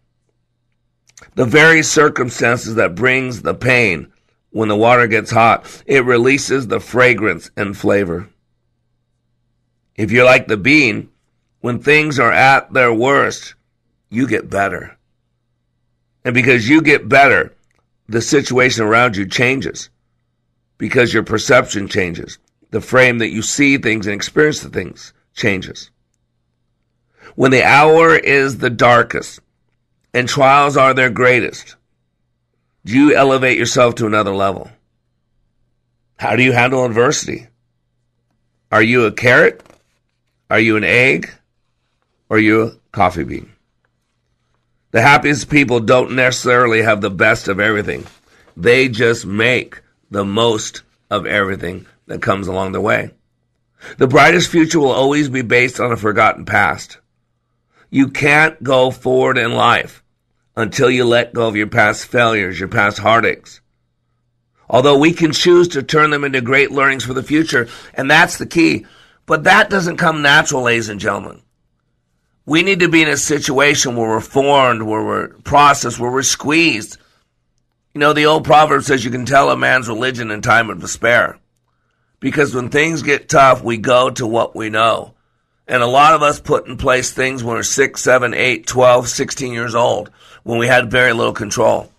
The very circumstances that brings the pain when the water gets hot, it releases the fragrance and flavor. If you're like the bean, when things are at their worst, you get better. And because you get better, the situation around you changes. Because your perception changes. The frame that you see things and experience the things changes. When the hour is the darkest and trials are their greatest, do you elevate yourself to another level? How do you handle adversity? Are you a carrot? Are you an egg? Or are you a coffee bean? The happiest people don't necessarily have the best of everything. They just make the most of everything that comes along the way. The brightest future will always be based on a forgotten past. You can't go forward in life until you let go of your past failures, your past heartaches. Although we can choose to turn them into great learnings for the future, and that's the key. But that doesn't come natural, ladies and gentlemen. We need to be in a situation where we're formed, where we're processed, where we're squeezed. You know, the old proverb says you can tell a man's religion in time of despair. Because when things get tough, we go to what we know. And a lot of us put in place things when we're 6, 7, 8, 12, 16 years old, when we had very little control.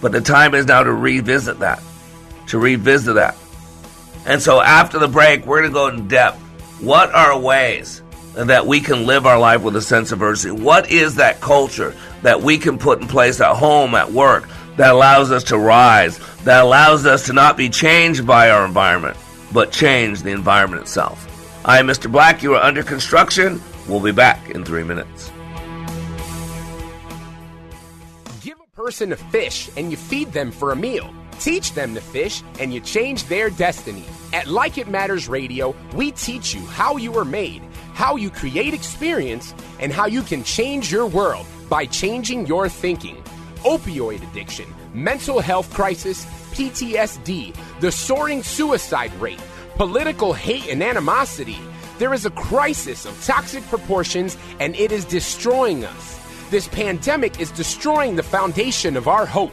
But the time is now to revisit that, to revisit that. And so after the break, we're going to go in depth. What are ways that we can live our life with a sense of urgency? What is that culture that we can put in place at home, at work, that allows us to rise, that allows us to not be changed by our environment, but change the environment itself? I am Mr. Black. You are under construction. We'll be back in three minutes. Give a person a fish and you feed them for a meal. Teach them to fish and you change their destiny. At Like It Matters Radio, we teach you how you are made, how you create experience, and how you can change your world by changing your thinking. Opioid addiction, mental health crisis, PTSD, the soaring suicide rate, political hate and animosity. There is a crisis of toxic proportions and it is destroying us. This pandemic is destroying the foundation of our hope.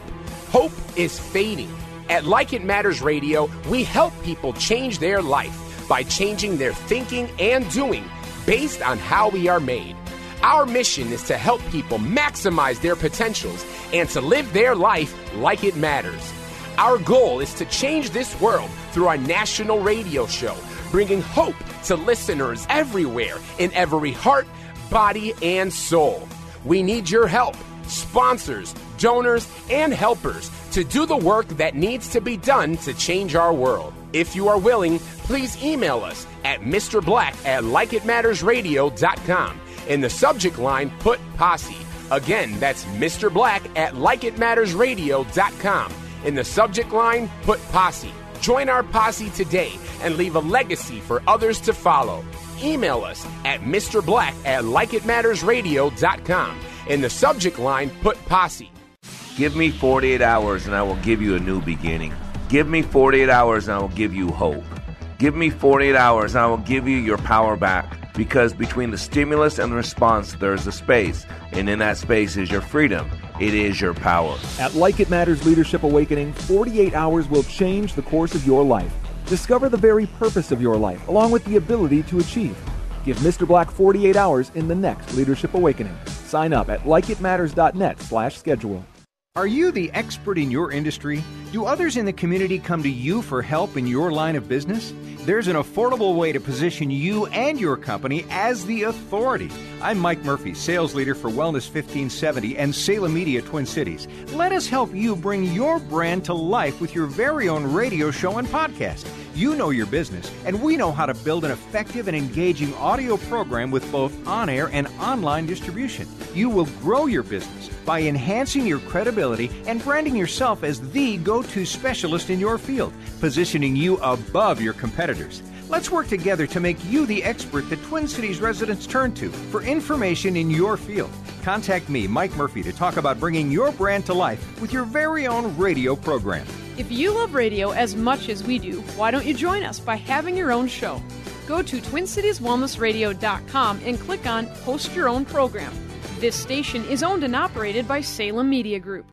Hope is fading. At Like It Matters Radio, we help people change their life by changing their thinking and doing based on how we are made. Our mission is to help people maximize their potentials and to live their life like it matters. Our goal is to change this world through our national radio show, bringing hope to listeners everywhere in every heart, body, and soul. We need your help, sponsors, donors, and helpers to do the work that needs to be done to change our world. If you are willing, please email us at Mr. Black at likeitmattersradio.com. In the subject line, put posse. Again, that's Mr. Black at likeitmattersradio.com. In the subject line, put posse. Join our posse today and leave a legacy for others to follow. Email us at Mr. Black at likeitmattersradio.com. In the subject line, put posse. Give me 48 hours and I will give you a new beginning. Give me 48 hours and I will give you hope. Give me 48 hours and I will give you your power back. Because between the stimulus and the response, there is a space. And in that space is your freedom. It is your power. At Like It Matters Leadership Awakening, 48 hours will change the course of your life. Discover the very purpose of your life, along with the ability to achieve. Give Mr. Black 48 hours in the next Leadership Awakening. Sign up at likeitmatters.net slash schedule. Are you the expert in your industry? Do others in the community come to you for help in your line of business? There's an affordable way to position you and your company as the authority. I'm Mike Murphy, sales leader for Wellness 1570 and Salem Media Twin Cities. Let us help you bring your brand to life with your very own radio show and podcast. You know your business, and we know how to build an effective and engaging audio program with both on air and online distribution. You will grow your business by enhancing your credibility and branding yourself as the go to specialist in your field, positioning you above your competitors. Let's work together to make you the expert that Twin Cities residents turn to for information in your field. Contact me, Mike Murphy, to talk about bringing your brand to life with your very own radio program. If you love radio as much as we do, why don't you join us by having your own show? Go to TwinCitiesWellnessRadio.com and click on Host Your Own Program. This station is owned and operated by Salem Media Group.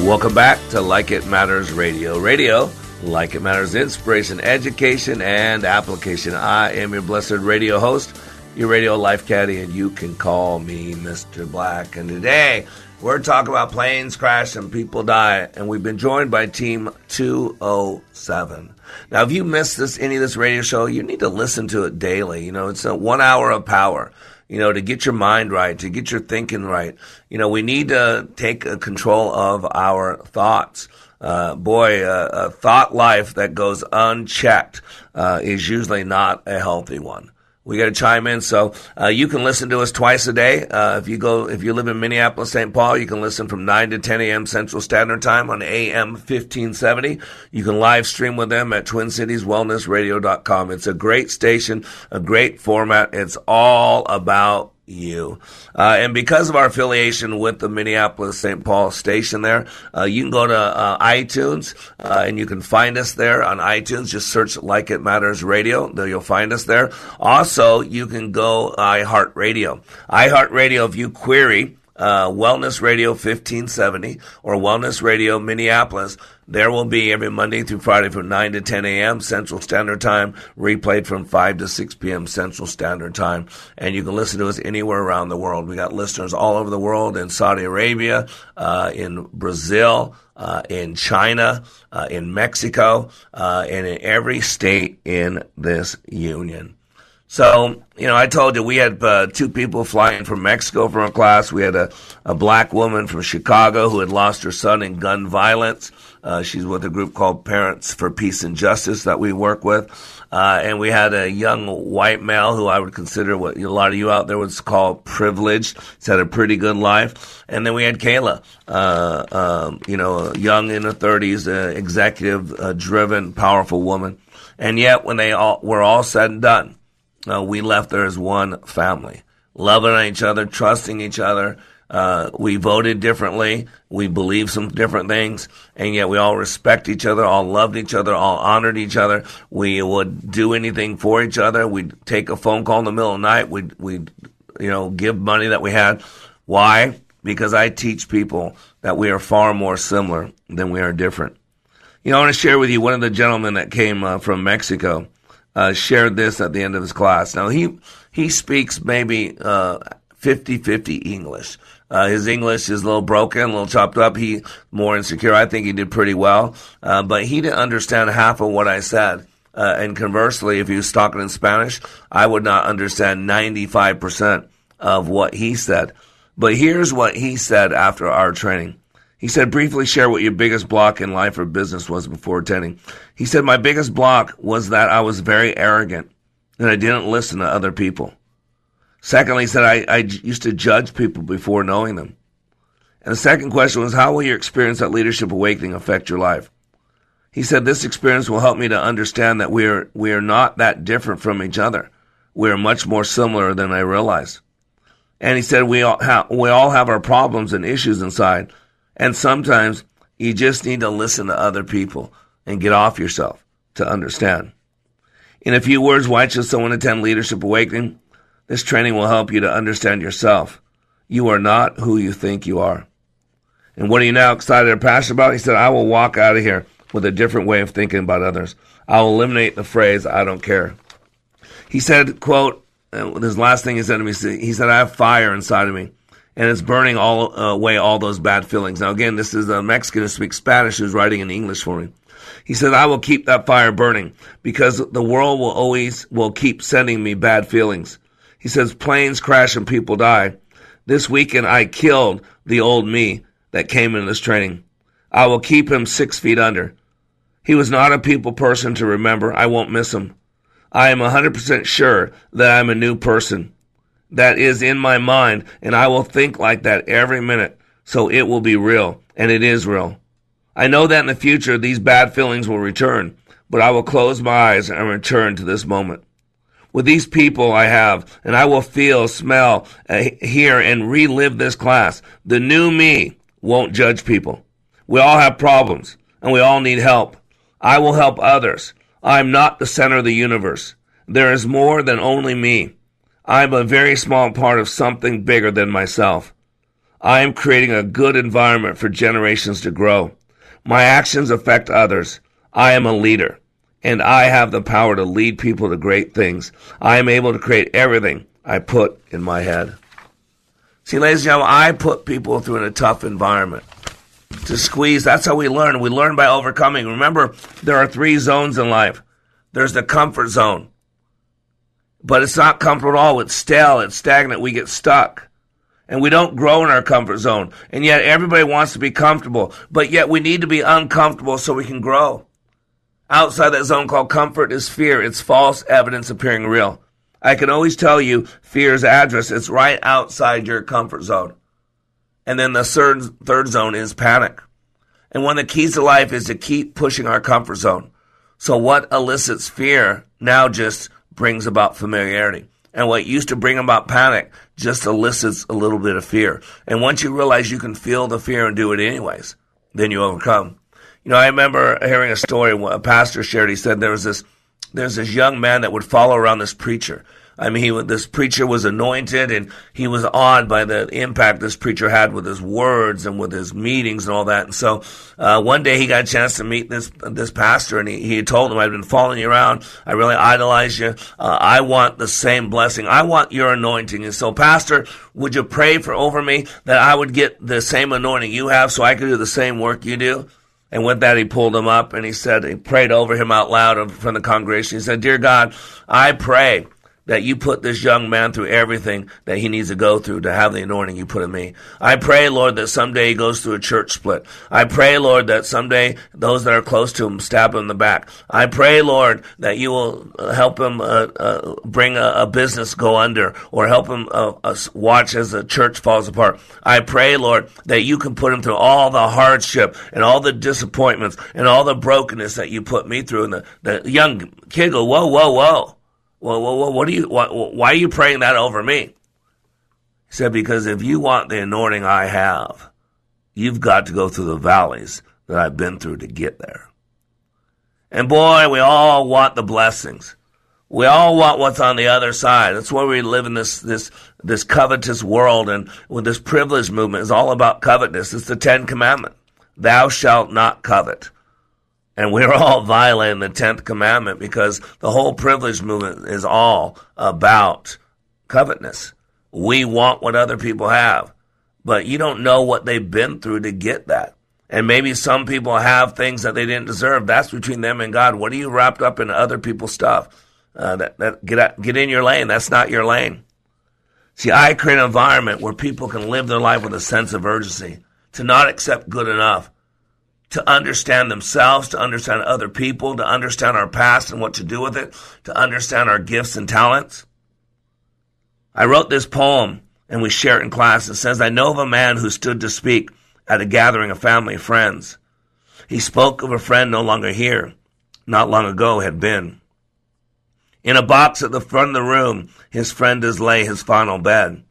Welcome back to Like It Matters Radio. Radio, like it matters, inspiration, education, and application. I am your blessed radio host, your radio life caddy, and you can call me Mr. Black. And today, we're talking about planes crash and people die, and we've been joined by Team 207. Now, if you missed this any of this radio show, you need to listen to it daily. You know, it's a one hour of power. You know, to get your mind right, to get your thinking right. You know, we need to take control of our thoughts. Uh, boy, uh, a thought life that goes unchecked uh, is usually not a healthy one we got to chime in. So uh, you can listen to us twice a day. Uh, if you go, if you live in Minneapolis, St. Paul, you can listen from 9 to 10 a.m. Central Standard Time on AM 1570. You can live stream with them at TwinCitiesWellnessRadio.com. It's a great station, a great format. It's all about you. Uh, and because of our affiliation with the Minneapolis St. Paul station there, uh, you can go to uh, iTunes uh, and you can find us there on iTunes. Just search Like It Matters Radio. There you'll find us there. Also, you can go iHeartRadio. iHeartRadio, if you query uh, Wellness Radio 1570 or Wellness Radio Minneapolis. There will be every Monday through Friday from 9 to 10 a.m. Central Standard Time, replayed from 5 to 6 p.m. Central Standard Time. And you can listen to us anywhere around the world. We got listeners all over the world in Saudi Arabia, uh, in Brazil, uh, in China, uh, in Mexico, uh, and in every state in this union. So, you know, I told you we had uh, two people flying from Mexico from a class. We had a, a black woman from Chicago who had lost her son in gun violence. Uh, she's with a group called Parents for Peace and Justice that we work with. Uh, and we had a young white male who I would consider what a lot of you out there would call privileged. He's had a pretty good life. And then we had Kayla, uh, um, you know, young in her 30s, uh, executive uh, driven, powerful woman. And yet when they all were all said and done, uh, we left there as one family, loving each other, trusting each other. Uh, we voted differently. We believed some different things, and yet we all respect each other, all loved each other, all honored each other. We would do anything for each other. We'd take a phone call in the middle of the night. We'd, we'd, you know, give money that we had. Why? Because I teach people that we are far more similar than we are different. You know, I want to share with you one of the gentlemen that came uh, from Mexico uh, shared this at the end of his class. Now he he speaks maybe uh, 50-50 English. Uh, his English is a little broken, a little chopped up. He more insecure. I think he did pretty well, uh, but he didn't understand half of what I said. Uh, and conversely, if he was talking in Spanish, I would not understand ninety five percent of what he said. But here's what he said after our training. He said, briefly share what your biggest block in life or business was before attending. He said, my biggest block was that I was very arrogant and I didn't listen to other people. Secondly, he said, I, I used to judge people before knowing them. And the second question was, how will your experience at Leadership Awakening affect your life? He said, this experience will help me to understand that we are, we are not that different from each other. We are much more similar than I realized. And he said, we all, have, we all have our problems and issues inside, and sometimes you just need to listen to other people and get off yourself to understand. In a few words, why should someone attend Leadership Awakening? This training will help you to understand yourself. You are not who you think you are. And what are you now excited or passionate about? He said, I will walk out of here with a different way of thinking about others. I will eliminate the phrase, I don't care. He said, quote, uh, his last thing he said to me, he said, I have fire inside of me and it's burning all uh, away all those bad feelings. Now, again, this is a Mexican who speaks Spanish who's writing in English for me. He said, I will keep that fire burning because the world will always, will keep sending me bad feelings. He says, planes crash and people die. This weekend, I killed the old me that came in this training. I will keep him six feet under. He was not a people person to remember. I won't miss him. I am 100% sure that I'm a new person that is in my mind, and I will think like that every minute, so it will be real, and it is real. I know that in the future these bad feelings will return, but I will close my eyes and return to this moment. With these people I have, and I will feel, smell, uh, hear, and relive this class. The new me won't judge people. We all have problems, and we all need help. I will help others. I am not the center of the universe. There is more than only me. I'm a very small part of something bigger than myself. I am creating a good environment for generations to grow. My actions affect others. I am a leader, and I have the power to lead people to great things. I am able to create everything I put in my head. See, ladies and gentlemen, I put people through in a tough environment to squeeze. That's how we learn. We learn by overcoming. Remember, there are three zones in life. There's the comfort zone But it's not comfortable at all. It's stale. It's stagnant. We get stuck. And we don't grow in our comfort zone. And yet everybody wants to be comfortable. But yet we need to be uncomfortable so we can grow. Outside that zone called comfort is fear. It's false evidence appearing real. I can always tell you fear's address. It's right outside your comfort zone. And then the third, third zone is panic. And one of the keys to life is to keep pushing our comfort zone. So what elicits fear now just brings about familiarity. And what used to bring about panic just elicits a little bit of fear. And once you realize you can feel the fear and do it anyways, then you overcome. You know, I remember hearing a story. A pastor shared. He said there was this, there's this young man that would follow around this preacher. I mean, he, this preacher was anointed and he was awed by the impact this preacher had with his words and with his meetings and all that. And so, uh, one day he got a chance to meet this, this pastor and he, he told him, I've been following you around. I really idolize you. Uh, I want the same blessing. I want your anointing. And so, pastor, would you pray for over me that I would get the same anointing you have so I could do the same work you do? And with that, he pulled him up and he said, he prayed over him out loud from the congregation. He said, Dear God, I pray that you put this young man through everything that he needs to go through to have the anointing you put in me. I pray, Lord, that someday he goes through a church split. I pray, Lord, that someday those that are close to him stab him in the back. I pray, Lord, that you will uh, help him uh, uh, bring a, a, business go under or help him uh, watch as the church falls apart. I pray, Lord, that you can put him through all the hardship and all the disappointments and all the brokenness that you put me through. And the, the young kid go, whoa, whoa, whoa. Well, well, what do you? Why, why are you praying that over me? He said, because if you want the anointing I have, you've got to go through the valleys that I've been through to get there. And boy, we all want the blessings. We all want what's on the other side. That's why we live in this, this, this covetous world and with this privilege movement is all about covetousness. It's the Ten Commandment. Thou shalt not covet. And we're all violating the 10th commandment because the whole privilege movement is all about covetousness. We want what other people have, but you don't know what they've been through to get that. And maybe some people have things that they didn't deserve. That's between them and God. What are you wrapped up in other people's stuff? Uh, that, that, get, out, get in your lane. That's not your lane. See, I create an environment where people can live their life with a sense of urgency, to not accept good enough, to understand themselves, to understand other people, to understand our past and what to do with it, to understand our gifts and talents. I wrote this poem and we share it in class. It says, I know of a man who stood to speak at a gathering of family friends. He spoke of a friend no longer here, not long ago had been. In a box at the front of the room, his friend does lay his final bed,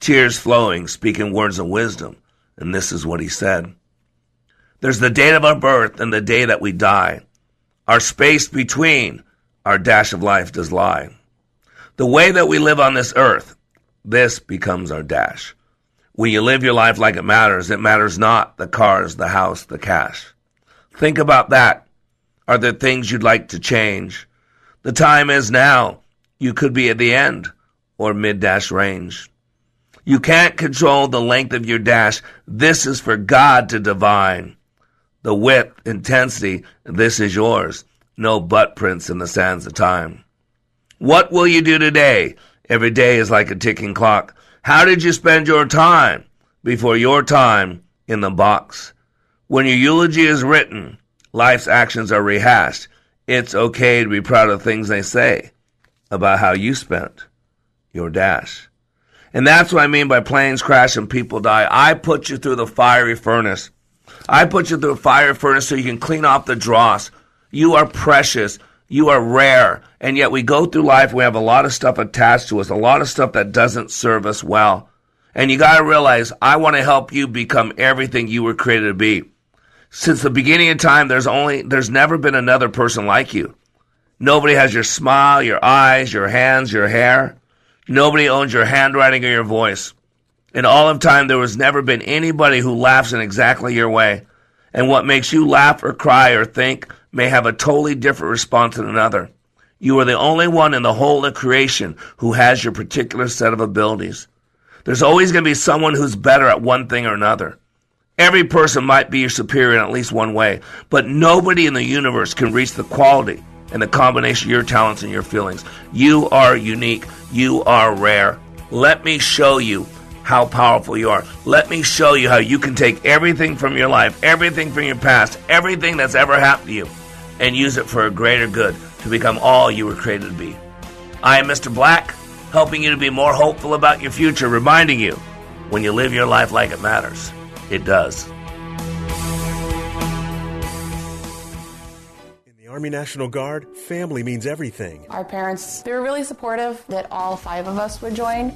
tears flowing, speaking words of wisdom. And this is what he said. There's the date of our birth and the day that we die. Our space between our dash of life does lie. The way that we live on this earth, this becomes our dash. When you live your life like it matters, it matters not the cars, the house, the cash. Think about that. Are there things you'd like to change? The time is now. You could be at the end or mid dash range. You can't control the length of your dash. This is for God to divine the width, intensity, this is yours. No butt prints in the sands of time. What will you do today? Every day is like a ticking clock. How did you spend your time before your time in the box? When your eulogy is written, life's actions are rehashed. It's okay to be proud of things they say about how you spent your dash. And that's what I mean by planes crash and people die. I put you through the fiery furnace I put you through a fire furnace so you can clean off the dross. You are precious. You are rare. And yet we go through life, we have a lot of stuff attached to us, a lot of stuff that doesn't serve us well. And you gotta realize, I want to help you become everything you were created to be. Since the beginning of time, there's only, there's never been another person like you. Nobody has your smile, your eyes, your hands, your hair. Nobody owns your handwriting or your voice. In all of time, there has never been anybody who laughs in exactly your way. And what makes you laugh or cry or think may have a totally different response than another. You are the only one in the whole of creation who has your particular set of abilities. There's always going to be someone who's better at one thing or another. Every person might be your superior in at least one way, but nobody in the universe can reach the quality and the combination of your talents and your feelings. You are unique. You are rare. Let me show you how powerful you are. Let me show you how you can take everything from your life, everything from your past, everything that's ever happened to you, and use it for a greater good to become all you were created to be. I am Mr. Black, helping you to be more hopeful about your future, reminding you when you live your life like it matters, it does. In the Army National Guard, family means everything. Our parents, they were really supportive that all five of us would join.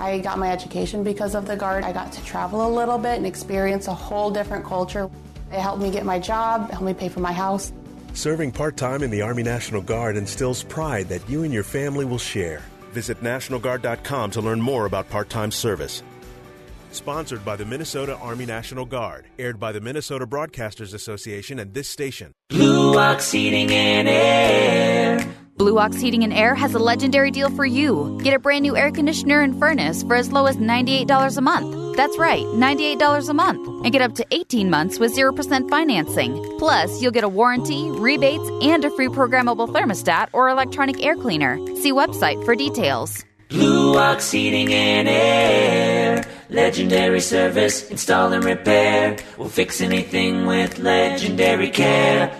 I got my education because of the Guard. I got to travel a little bit and experience a whole different culture. It helped me get my job, helped me pay for my house. Serving part time in the Army National Guard instills pride that you and your family will share. Visit NationalGuard.com to learn more about part time service. Sponsored by the Minnesota Army National Guard. Aired by the Minnesota Broadcasters Association and this station. Blue Ox Heating and Air. Blue Ox Heating and Air has a legendary deal for you. Get a brand new air conditioner and furnace for as low as $98 a month. That's right, $98 a month. And get up to 18 months with 0% financing. Plus, you'll get a warranty, rebates, and a free programmable thermostat or electronic air cleaner. See website for details. Blue Ox Heating and Air. Legendary service, install and repair. We'll fix anything with legendary care.